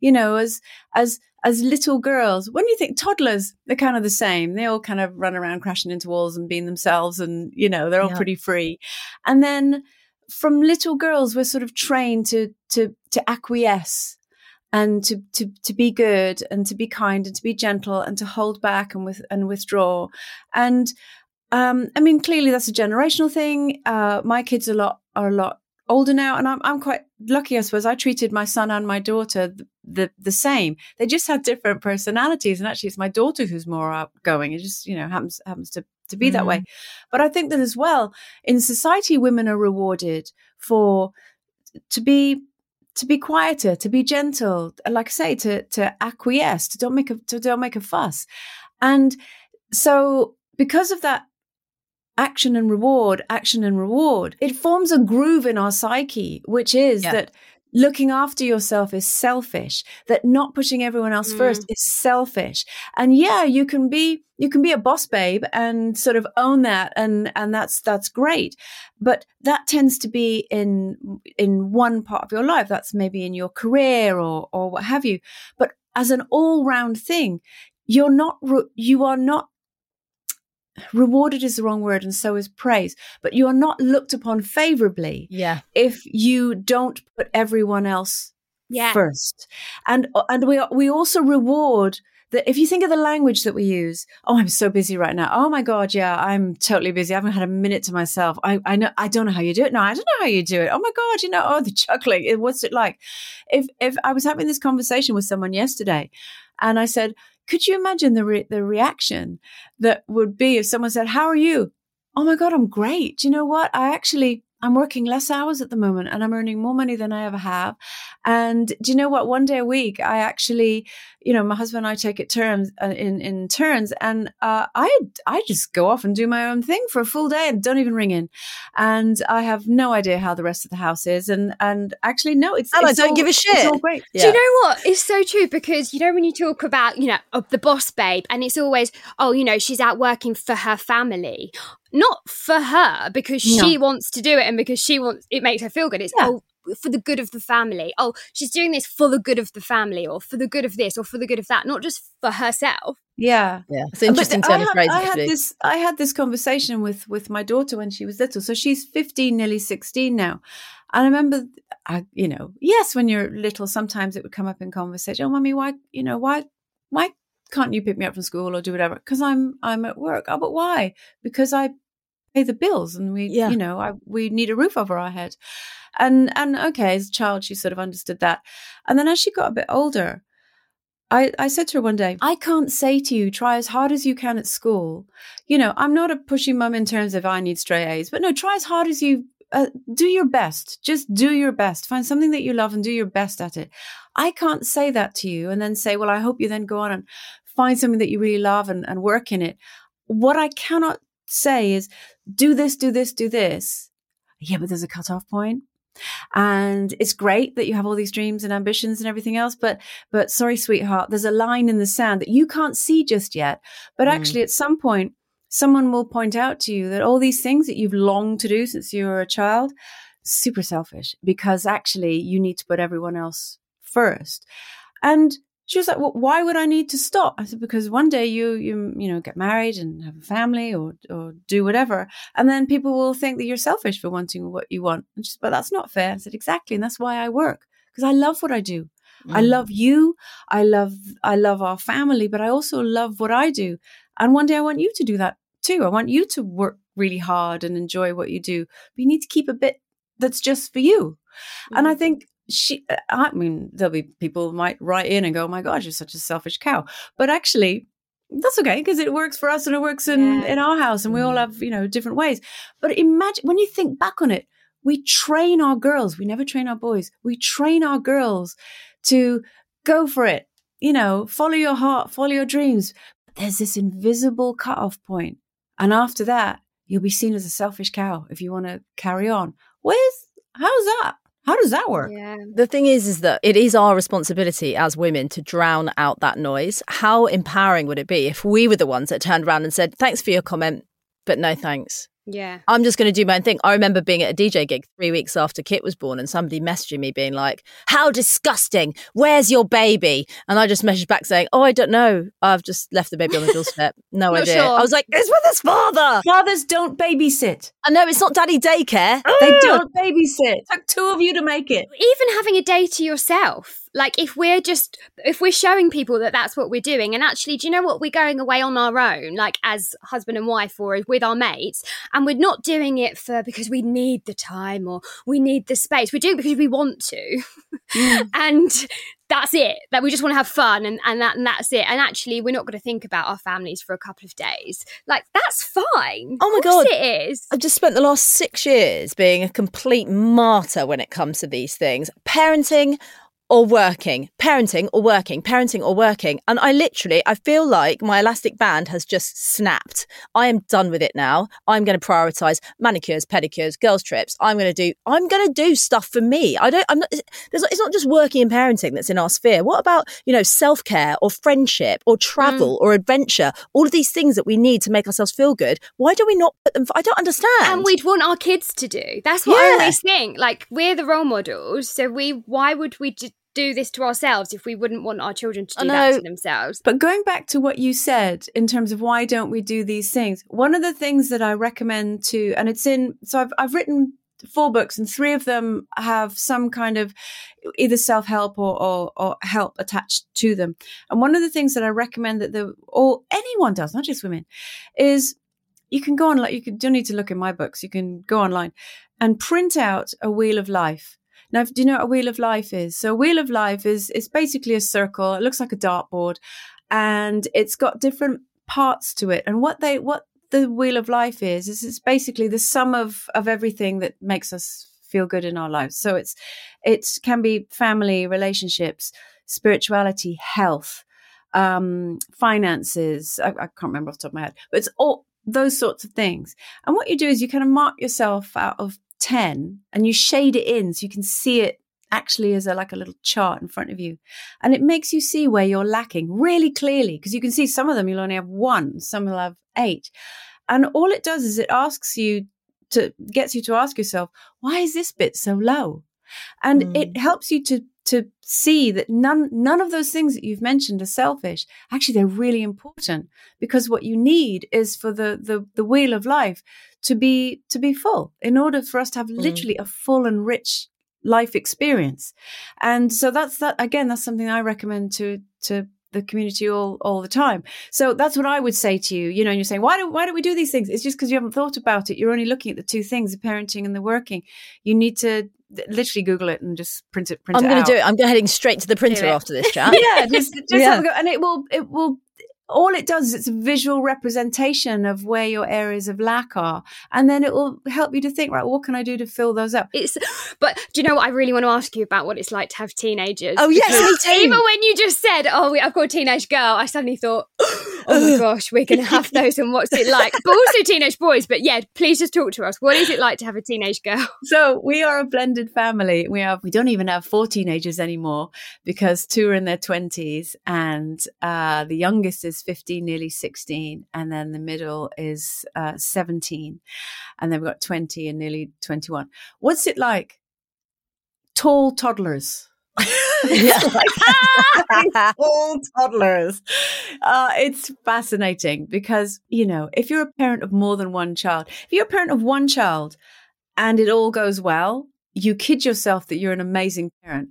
you know, as, as, as little girls, when you think toddlers, they're kind of the same. They all kind of run around crashing into walls and being themselves and, you know, they're all Yeah. pretty free. And then from little girls, we're sort of trained to, to, to acquiesce and to, to, to be good and to be kind and to be gentle and to hold back and with, and withdraw. And, um, I mean, clearly that's a generational thing. Uh, my kids are a lot, are a lot older now and I'm, I'm quite lucky, I suppose. I treated my son and my daughter the, the, the same. They just had different personalities. And actually it's my daughter who's more outgoing. It just, you know, happens, happens to, to be that way. But I think that as well in society, women are rewarded for, to be to be quieter, to be gentle, like I say, to to acquiesce, to don't make a to don't make a fuss. And so because of that action and reward, action and reward, it forms a groove in our psyche, which is Yeah. that looking after yourself is selfish, that not pushing everyone else mm. first is selfish. And yeah, you can be you can be a boss babe and sort of own that and and that's that's great. But that tends to be in in one part of your life. That's maybe in your career or or what have you. But as an all-round thing, you're not you are not rewarded is the wrong word and so is praise. But you are not looked upon favorably Yeah. if you don't put everyone else Yeah. first. And and we we also reward that if you think of the language that we use oh i'm so busy right now. Oh my god yeah i'm totally busy. I haven't had a minute to myself. I i know i don't know how you do it. No i don't know how you do it. Oh my god you know oh the chuckling. What's it like? If if i was having this conversation with someone yesterday and i said could you imagine the re- the reaction that would be if someone said how are you? Oh my god i'm great. Do you know what? I actually i'm working less hours at the moment and i'm earning more money than i ever have. And do you know what? One day a week i actually you know my husband and i take it turns uh, in in turns and uh, i i just go off and do my own thing for a full day and don't even ring in. And i have no idea how the rest of the house is and and actually no it's And I it's don't all- give a shit. it's all great. Do you know what? It's so true because you know when you talk about you know of the boss babe, and it's always oh you know she's out working for her family, not for her because she wants to do it and because she wants it makes her feel good. It's Yeah. oh for the good of the family. Oh, she's doing this for the good of the family, or for the good of this, or for the good of that, not just for herself. yeah Yeah. It's an interesting But turn I of had- phrase, I had actually. this. I had this conversation with with my daughter when she was little. So she's fifteen, nearly sixteen now. And I remember, I you know, yes, when you're little, sometimes it would come up in conversation. Oh, mummy, why you know why why can't you pick me up from school or do whatever? Because I'm I'm at work. Oh, but why? Because I pay the bills and we Yeah. you know I, we need a roof over our head. And and okay, as a child, she sort of understood that. And then as she got a bit older, I, I said to her one day, I can't say to you, try as hard as you can at school. You know, I'm not a pushy mum in terms of I need straight A's, but no, try as hard as you uh, do your best. Just do your best. Find something that you love and do your best at it. I can't say that to you and then say, well, I hope you then go on and find something that you really love and, and work in it. What I cannot say is do this, do this, do this. Yeah, but there's a cutoff point. And it's great that you have all these dreams and ambitions and everything else, but but sorry, sweetheart, there's a line in the sand that you can't see just yet. But Mm. actually, at some point, someone will point out to you that all these things that you've longed to do since you were a child, super selfish because actually you need to put everyone else first. And she was like, "Well, why would I need to stop?" I said, "Because one day you you you know get married and have a family or or do whatever, and then people will think that you're selfish for wanting what you want." And she said, "But that's not fair." I said, "Exactly, and that's why I work because I love what I do. I mm. love you. I love I love our family, but I also love what I do. And one day I want you to do that too. I want you to work really hard and enjoy what you do. But you need to keep a bit that's just for you. And I mm. think she uh, I mean there'll be people might write in and go, "Oh my god, you're such a selfish cow." But actually that's okay because it works for us and it works in, Yeah. in our house and we all mm. have, you know, different ways. But imagine when you think back on it, we train our girls, we never train our boys. We train our girls to go for it, you know, follow your heart, follow your dreams. But there's this invisible cutoff point. And after that, you'll be seen as a selfish cow if you want to carry on. Where's, how's that? How does that work? Yeah. The thing is, is that it is our responsibility as women to drown out that noise. How empowering would it be if we were the ones that turned around and said, thanks for your comment, but no thanks? Yeah. I'm just going to do my own thing. I remember being at a DJ gig three weeks after Kit was born and somebody messaging me being like, How disgusting. Where's your baby? And I just messaged back saying, Oh, I don't know. I've just left the baby on the doorstep. No idea. sure. I was like, It's with his father. Fathers don't babysit. I know it's not daddy daycare. They ah! don't babysit. It took two of you to make it. even having a day to yourself like if we're just if we're showing people that that's what we're doing and actually do you know what? We're going away on our own like as husband and wife or with our mates and we're not doing it for because we need the time or we need the space. We're doing it because we want to. Mm. And that's it. That we just want to have fun and, and that and that's it. And actually we're not going to think about our families for a couple of days. Like that's fine. Oh my God. it is. I've just spent the last six years being a complete martyr when it comes to these things. Parenting or working, parenting or working, parenting or working. And I literally, I feel like my elastic band has just snapped. I am done with it now. I'm going to prioritize manicures, pedicures, girls' trips. I'm going to do, I'm going to do stuff for me. I don't, I'm not, there's, it's not just working and parenting that's in our sphere. What about, you know, self care or friendship or travel mm. or adventure? All of these things that we need to make ourselves feel good. Why do we not put them, I don't understand. and we'd want our kids to do. That's what I Yeah. always think. Like we're the role models, so we why would we ju- do this to ourselves if we wouldn't want our children to do that to themselves? But going back to what you said in terms of why don't we do these things, one of the things that I recommend to, and it's in, so I've, I've written four books and three of them have some kind of either self-help or, or, or help attached to them. And one of the things that I recommend that the, or anyone does, not just women, is you can go on, like you can, don't need to look in my books. You can go online and print out a wheel of life. Now, do you know what a wheel of life is? So a wheel of life is, is basically a circle. It looks like a dartboard and it's got different parts to it. And what they, what the wheel of life is, is it's basically the sum of, of everything that makes us feel good in our lives. So it's, it can be family, relationships, spirituality, health, um, finances. I, I can't remember off the top of my head, but it's all those sorts of things. And what you do is you kind of mark yourself out of 10 and you shade it in so you can see it actually as a, like a little chart in front of you. And it makes you see where you're lacking really clearly because you can see some of them you'll only have one, some will have eight. And all it does is it asks you to, gets you to ask yourself, why is this bit so low? And it mm. helps you to to see that none none of those things that you've mentioned are selfish. Actually, they're really important because what you need is for the the the wheel of life to be to be full in order for us to have mm. literally a full and rich life experience. And so that's that again, that's something I recommend to to the community all all the time. So that's what I would say to you. You know, and you're saying, why do why don't we do these things? It's just because you haven't thought about it. You're only looking at the two things, the parenting and the working. You need to literally Google it and just print it. Print I'm going to do it. I'm going heading straight to the printer after this chat. yeah, just, just Yeah. have a go, and it will it will. All it does is it's a visual representation of where your areas of lack are, and then it will help you to think, right, what can I do to fill those up? It's, but do you know what? I really want to ask you about what it's like to have teenagers. Oh, yes. Even when you just said, "Oh, we, I've got a teenage girl," I suddenly thought, "Oh my gosh, we're going to have those." And what's it like? But also teenage boys. But yeah, please just talk to us. What is it like to have a teenage girl? So we are a blended family. We have we don't even have four teenagers anymore because two are in their twenties, and uh, the youngest is fifteen, nearly sixteen, and then the middle is uh, seventeen, and then we've got twenty and nearly twenty-one. What's it like? Tall toddlers. All toddlers. Uh, it's fascinating because, you know, if you're a parent of more than one child, if you're a parent of one child and it all goes well, you kid yourself that you're an amazing parent.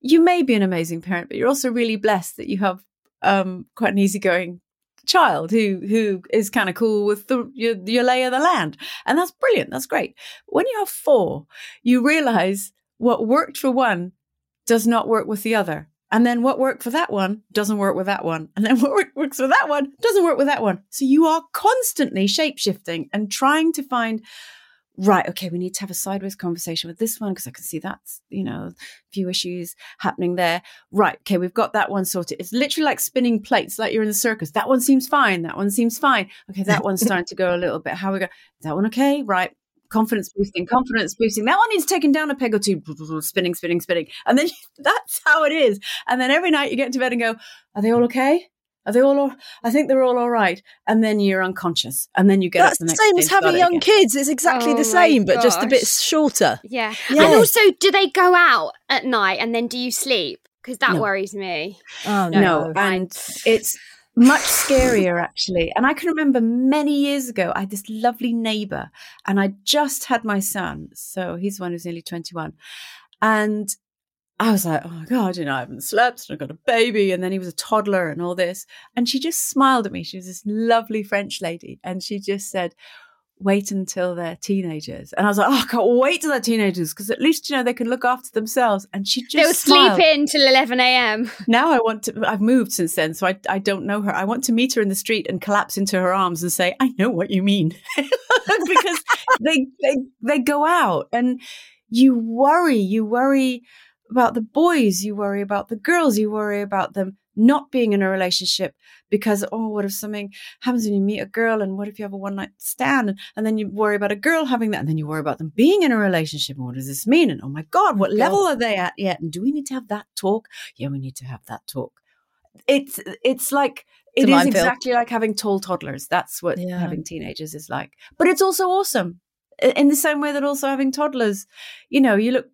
You may be an amazing parent, but you're also really blessed that you have um, quite an easygoing child who who is kind of cool with the your, your lay of the land, and that's brilliant. That's great. When you have four, you realize what worked for one does not work with the other. And then what worked for that one doesn't work with that one. And then what works for that one doesn't work with that one. So you are constantly shape shifting and trying to find, right, okay, we need to have a sideways conversation with this one because I can see that's, you know, a few issues happening there. Right, okay, we've got that one sorted. It's literally like spinning plates, like you're in the circus. That one seems fine. That one seems fine. Okay, that one's starting to go a little bit. How we go? That one okay? Right. confidence boosting, confidence boosting. That one needs taken down a peg or two, spinning, spinning, spinning. And then that's how it is. And then every night you get into bed and go, are they all okay? Are they all, all I think they're all all right. And then you're unconscious. And then you get That's up the, the same day as having young again. kids. It's exactly Oh the my same, but just a bit shorter. Yeah. Yeah. And also, do they go out at night and then do you sleep? Because that No. worries me. Oh No, and it's much scarier actually. And I can remember many years ago, I had this lovely neighbor, and I just had my son. So he's the one who's nearly 21. And I was like, oh my God, you know, I haven't slept and I've got a baby. And then he was a toddler and all this. And she just smiled at me. She was this lovely French lady. And she just said, wait until they're teenagers. And I was like, oh, I can't wait till they're teenagers because at least, you know, they can look after themselves. And she just They'll sleep in till 11 a.m. now I want to, I've moved since then, so I, I don't know her. I want to meet her in the street and collapse into her arms and say, I know what you mean. because they, they, they go out and you worry, you worry about the boys, you worry about the girls, you worry about them not being in a relationship because, oh, what if something happens when you meet a girl and what if you have a one night stand? And, and then you worry about a girl having that and then you worry about them being in a relationship. And what does this mean? And oh my God, what God. level are they at yet? And do we need to have that talk? Yeah, we need to have that talk. It's, it's like, it is exactly like having tall toddlers. That's what Yeah. having teenagers is like. But it's also awesome in the same way that also having toddlers, you know, you look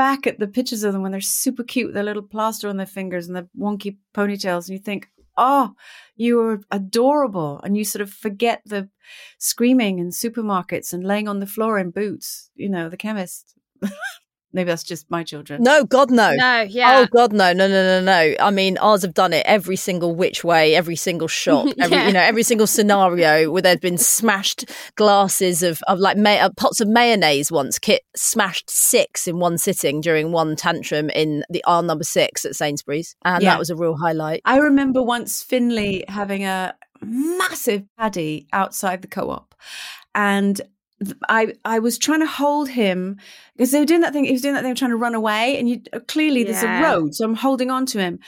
back at the pictures of them when they're super cute with their little plaster on their fingers and their wonky ponytails, and you think, oh, you were adorable. And you sort of forget the screaming in supermarkets and laying on the floor in boots, you know, the chemist. Maybe that's just my children. No, God, no. No, yeah. Oh God, no, no, no, no, no! I mean, ours have done it every single which way, every single shop, every Yeah. you know, every single scenario where there's been smashed glasses of, of like may- uh, pots of mayonnaise. Once Kit smashed six in one sitting during one tantrum in the R number six at Sainsbury's, and Yeah. that was a real highlight. I remember once Finley having a massive paddy outside the co-op, and th- I I was trying to hold him because they were doing that thing. He was doing that thing, trying to run away, and you uh, clearly there's a road, so I'm holding on to him.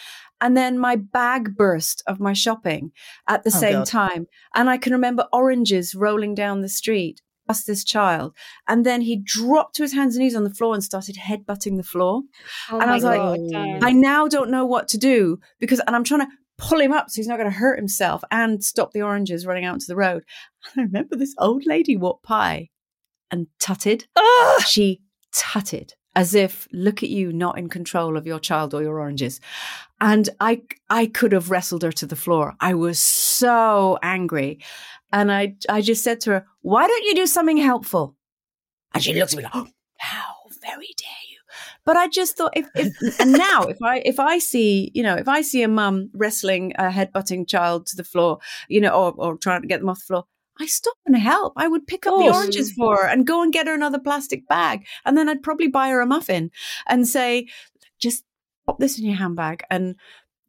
And then my bag burst of my shopping at the Oh, same God. time, and I can remember oranges rolling down the street past this child, and then he dropped to his hands and knees on the floor and started headbutting the floor. Oh and I was like, God, don't. I now don't know what to do because, and I'm trying to pull him up so he's not going to hurt himself and stop the oranges running out into the road. And I remember this old lady walked by and tutted. Ah! She tutted as if, look at you, not in control of your child or your oranges. And I, I could have wrestled her to the floor. I was so angry. And I, I just said to her, why don't you do something helpful? And she looked at me like, oh, how very dare? But I just thought if, if and now if I if I see you know if I see a mum wrestling a headbutting child to the floor you know or or trying to get them off the floor I stop and help. I would pick up the oranges for her and go and get her another plastic bag. And then I'd probably buy her a muffin and say just pop this in your handbag and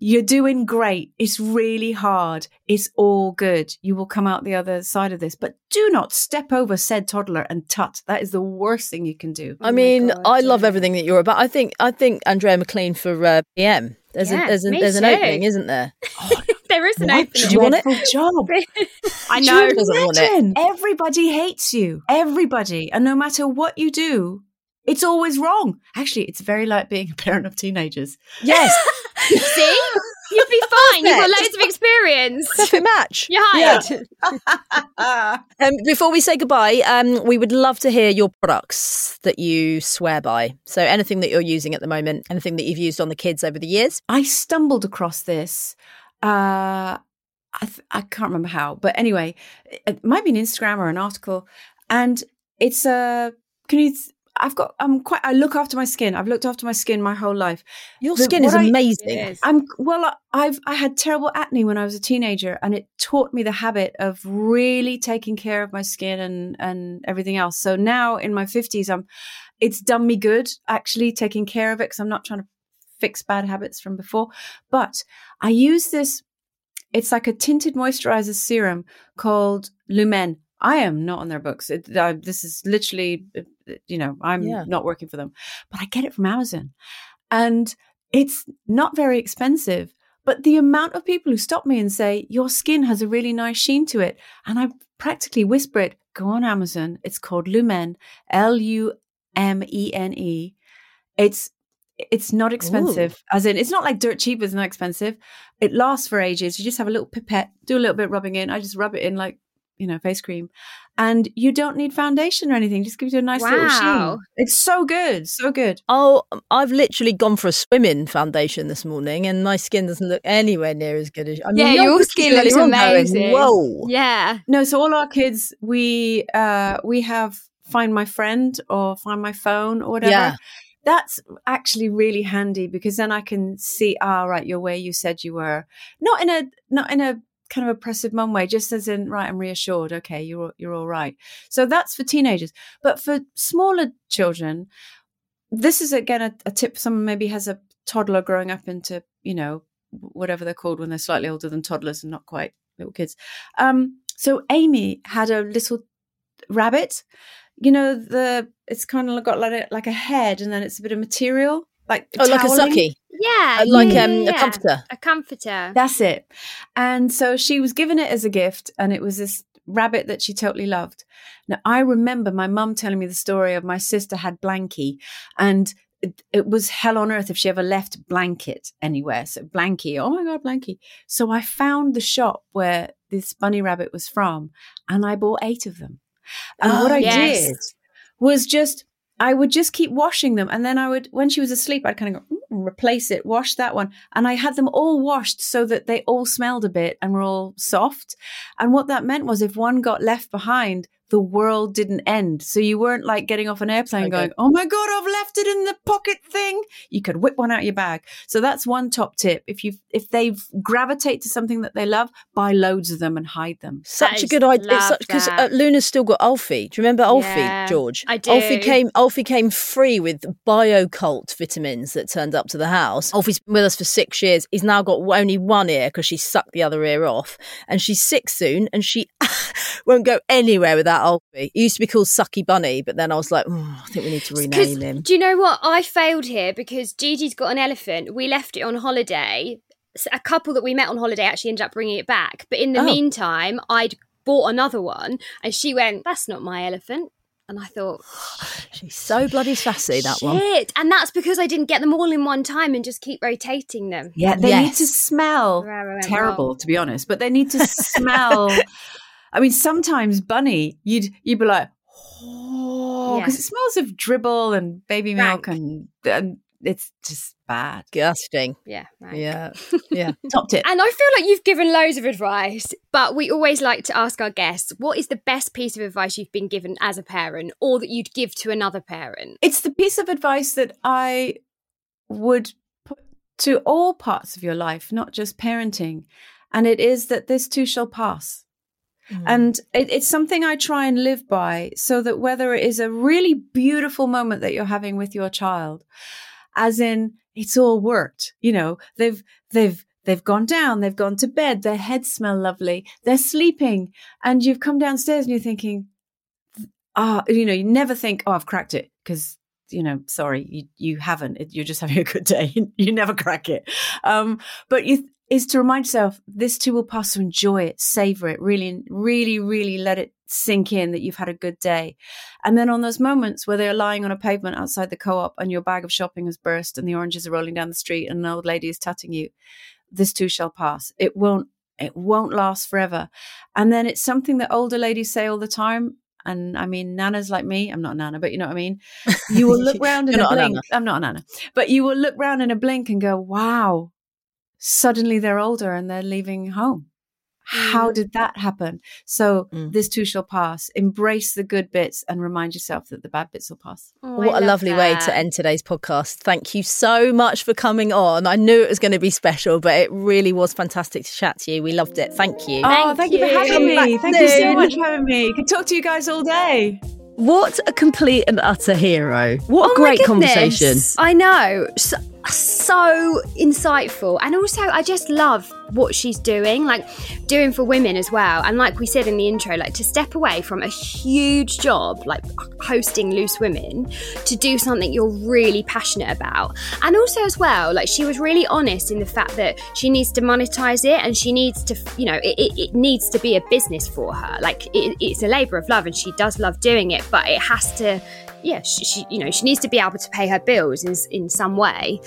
you're doing great. It's really hard. It's all good. You will come out the other side of this, but do not step over said toddler and tut. That is the worst thing you can do. I Oh mean, God, I love everything that you're about. I think I think Andrea McLean for uh, PM. There's Yeah, a there's, a, there's an opening, isn't there? there is an What opening. you want it? job. I Do know. you Doesn't want it. imagine? Everybody hates you. Everybody. And no matter what you do, it's always wrong. Actually, it's very like being a parent of teenagers. Yes, See? You'd be fine. You've got Perfect. loads of experience. perfect match. You're hired. Um, before we say goodbye, um, we would love to hear your products that you swear by. So anything that you're using at the moment, anything that you've used on the kids over the years. I stumbled across this. Uh, I, th- I can't remember how, but anyway, it might be an Instagram or an article, and it's a. can you? I've got. I'm quite. I look after my skin. I've looked after my skin my whole life. Your The- skin is I- amazing. Is. I'm well. I've I had terrible acne when I was a teenager, and it taught me the habit of really taking care of my skin and and everything else. So now in my fifties, I'm. It's done me good actually taking care of it because I'm not trying to fix bad habits from before. But I use this. It's like a tinted moisturizer serum called Lumene. I am not on their books. It, this is literally, uh, you know, I'm Yeah. not working for them, but I get it from Amazon, and it's not very expensive. But the amount of people who stop me and say, Your skin has a really nice sheen to it. And I practically whisper it go on Amazon. It's called Lumene, L U M E N E. It's it's not expensive, as in it's not like dirt cheap. It's not expensive. It lasts for ages. You just have a little pipette, do a little bit rubbing in. I just rub it in like you know face cream, and you don't need foundation or anything. Just gives you a nice little sheen. It's so good, so good. Oh, I've literally gone for a swim in foundation this morning, and my skin doesn't look anywhere near as good as. I mean, Yeah, you're your looking skin earlier looks on going, amazing. Whoa! Yeah. No, so all our kids, we uh we have find my friend or find my phone or whatever. Yeah. That's actually really handy because then I can see, ah, right, you're where you said you were. Not in a not in a kind of oppressive mum way, just as in, right, I'm reassured. Okay, you're you're all right. So that's for teenagers. But for smaller children, this is again a, a tip. Someone maybe has a toddler growing up into, you know, whatever they're called when they're slightly older than toddlers and not quite little kids. Um, so Amy had a little rabbit. You know, the it's kind of got like a like a head, and then it's a bit of material, like Oh, like a toweling. sucky, Yeah. Like yeah, um, yeah, a comforter. A comforter. That's it. And so she was given it as a gift, and it was this rabbit that she totally loved. Now, I remember my mum telling me the story of my sister had Blanky, and it, it was hell on earth if she ever left blanket anywhere. So Blanky, oh my God, Blanky. So I found the shop where this bunny rabbit was from, and I bought eight of them. And Oh, what I yes. did was just I would just keep washing them, and then I would, when she was asleep, I'd kind of go "Mm," replace it, wash that one, and I had them all washed so that they all smelled a bit and were all soft. And what that meant was, if one got left behind, the world didn't end. So you weren't like getting off an airplane So going, "Oh my god, I've left it in the pocket thing." You could whip one out of your bag. So that's one top tip. If you if they gravitate to something that they love, buy loads of them and hide them. Such a good idea. It's love such because uh. Luna's still got Alfie. Do you remember Alfie, Yeah, George? I Alfie do. came. Alfie came free with Bio-Kult vitamins that turned up to the house. Alfie's been with us for six years. He's now got only one ear because she sucked the other ear off, and she's six soon, and she won't go anywhere without Alfie. He used to be called Sucky Bunny, but then I was like, "Oh, I think we need to rename him. Do you know what? I failed here because Gigi's got an elephant. We left it on holiday. A couple that we met on holiday actually ended up bringing it back. But in the Oh. meantime, I'd bought another one and she went, That's not my elephant. And I thought, She's so bloody sassy. That one. And that's because I didn't get them all in one time and just keep rotating them. Yeah, they need to smell terrible, wrong. to be honest. But they need to smell. I mean, sometimes bunny, you'd you'd be like, oh, Yeah. because it smells of dribble and baby milk, Rank. and and it's just bad. Disgusting. Yeah, right. Yeah. Yeah. Top tip. And I feel like you've given loads of advice, but we always like to ask our guests what is the best piece of advice you've been given as a parent or that you'd give to another parent? It's the piece of advice that I would put to all parts of your life, not just parenting, and it is that this too shall pass. And it, it's something I try and live by so that whether it is a really beautiful moment that you're having with your child, as in it's all worked, you know, they've, they've, they've gone down, they've gone to bed, their heads smell lovely, they're sleeping, and you've come downstairs and you're thinking, ah, you know, you never think, oh, I've cracked it because you know, sorry, you, you haven't. You're just having a good day. you never crack it. Um, but you is to remind yourself this too will pass. So enjoy it, savor it, really, really, really let it sink in that you've had a good day. And then on those moments where they're lying on a pavement outside the co-op and your bag of shopping has burst and the oranges are rolling down the street and an old lady is tutting you, this too shall pass. It won't. It won't last forever. And then it's something that older ladies say all the time. And I mean, nanas like me, I'm not a nana, but you know what I mean? You will look round in a blink. nana. I'm not a nana, but you will look round in a blink and go, wow, suddenly they're older and they're leaving home. How did that happen? So Mm. this too shall pass. Embrace the good bits and remind yourself that the bad bits will pass. Oh, What a love lovely way to end today's podcast. Thank you so much for coming on. I knew it was going to be special, but it really was fantastic to chat to you. We loved it. Thank you. oh, thank you for having me. back Thank you so much for having me. Could talk to you guys all day. What a complete and utter hero. What a Oh my great conversation. I know. So, so insightful. And also, I just love what she's doing, like doing for women as well. And like we said in the intro, like to step away from a huge job, like hosting Loose Women, to do something you're really passionate about. And also, as well, like she was really honest in the fact that she needs to monetize it and she needs to, you know, it, it, it needs to be a business for her. Like it, it's a labor of love and she does love doing it, but it has to yeah, she, she, you know she needs to be able to pay her bills in in some way.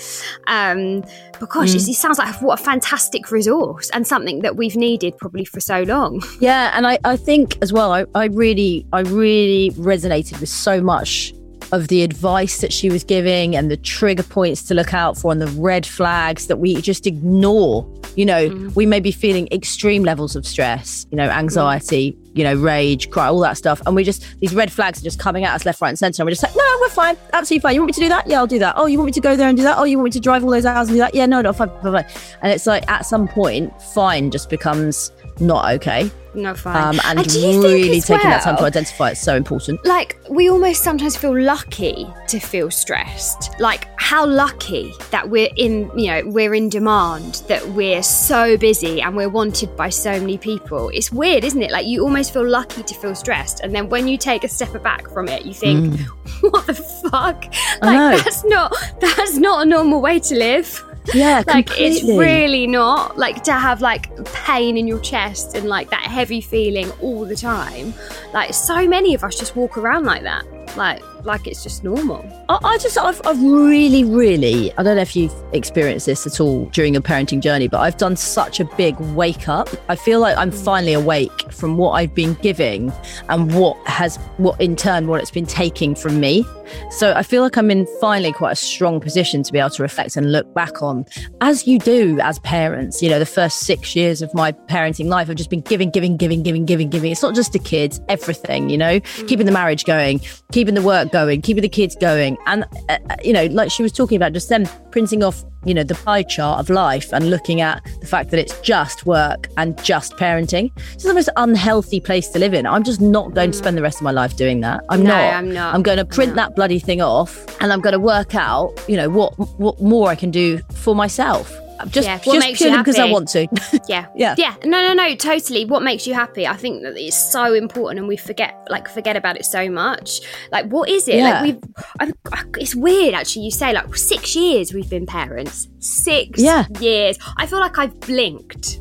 Um, but gosh, mm. it, it sounds like what a fantastic resource and something that we've needed probably for so long. Yeah, and I, I think as well, I, I really I really resonated with so much of the advice that she was giving and the trigger points to look out for and the red flags that we just ignore. You know, mm. we may be feeling extreme levels of stress, you know, anxiety, mm. you know, rage, cry, all that stuff. And we just, these red flags are just coming at us left, right, and center. And we're just like, no, we're fine. Absolutely fine. You want me to do that? Yeah, I'll do that. Oh, you want me to go there and do that? Oh, you want me to drive all those hours and do that? Yeah, no, no, fine, fine, fine. And it's like at some point, fine just becomes not okay no fine. Um, and, and really taking well, that time to identify it's so important. Like we almost sometimes feel lucky to feel stressed. Like how lucky that we're in, you know, we're in demand, that we're so busy and we're wanted by so many people. It's weird, isn't it? Like you almost feel lucky to feel stressed, and then when you take a step back from it, you think, mm. "What the fuck? Like that's not that's not a normal way to live." Yeah, like it's really not like to have like pain in your chest and like that heavy feeling all the time. Like so many of us just walk around like that, like like it's just normal. I, I just I've, I've really really I don't know if you've experienced this at all during your parenting journey, but I've done such a big wake up. I feel like I'm mm. finally awake from what I've been giving and what has what in turn what it's been taking from me. So I feel like I'm in finally quite a strong position to be able to reflect and look back on, as you do as parents. You know, the first six years of my parenting life, I've just been giving, giving, giving, giving, giving, giving. It's not just the kids, everything. You know, mm. keeping the marriage going, keeping the work going, keeping the kids going, and uh, uh, you know, like she was talking about just then, printing off you know, the pie chart of life and looking at the fact that it's just work and just parenting. It's the most unhealthy place to live in. I'm just not going to spend the rest of my life doing that. I'm no, not. I'm not. I'm going to print that bloody thing off and I'm going to work out, you know, what what more I can do for myself. Just, yeah. just purely because I want to. yeah. Yeah. Yeah. No, no, no, totally. What makes you happy? I think that it's so important and we forget like forget about it so much. Like what is it? Yeah. Like we've I, it's weird actually you say like 6 years we've been parents. 6 yeah. years. I feel like I've blinked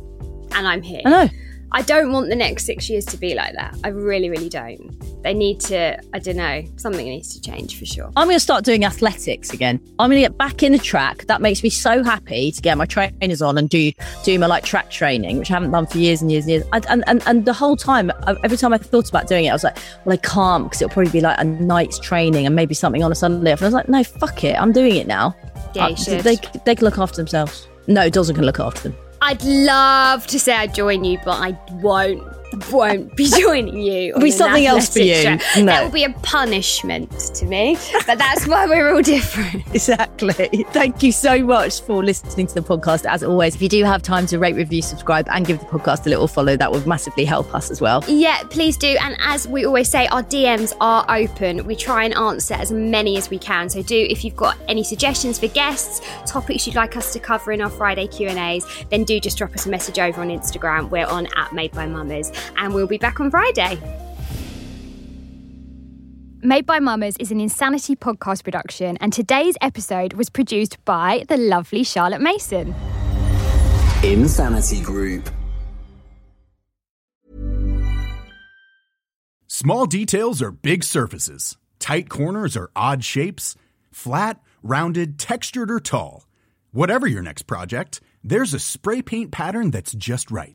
and I'm here. I know. I don't want the next six years to be like that. I really, really don't. They need to, I don't know, something needs to change for sure. I'm going to start doing athletics again. I'm going to get back in the track. That makes me so happy to get my trainers on and do do my like track training, which I haven't done for years and years and years. And, and, and the whole time, every time I thought about doing it, I was like, well, I can't because it'll probably be like a night's training and maybe something on a Sunday. And I was like, no, fuck it. I'm doing it now. Yeah, should. They, they can look after themselves. No, Dawson can look after them. I'd love to say I'd join you, but I won't won't be joining you. It'll be something else for you. No. That will be a punishment to me. But that's why we're all different. exactly. Thank you so much for listening to the podcast. As always, if you do have time to rate, review, subscribe, and give the podcast a little follow, that would massively help us as well. Yeah, please do. And as we always say, our DMs are open. We try and answer as many as we can. So do if you've got any suggestions for guests, topics you'd like us to cover in our Friday Q and A's, then do just drop us a message over on Instagram. We're on at Made by Mamas and we'll be back on Friday. Made by Mamas is an Insanity podcast production, and today's episode was produced by the lovely Charlotte Mason. Insanity Group. Small details are big surfaces, tight corners are odd shapes, flat, rounded, textured, or tall. Whatever your next project, there's a spray paint pattern that's just right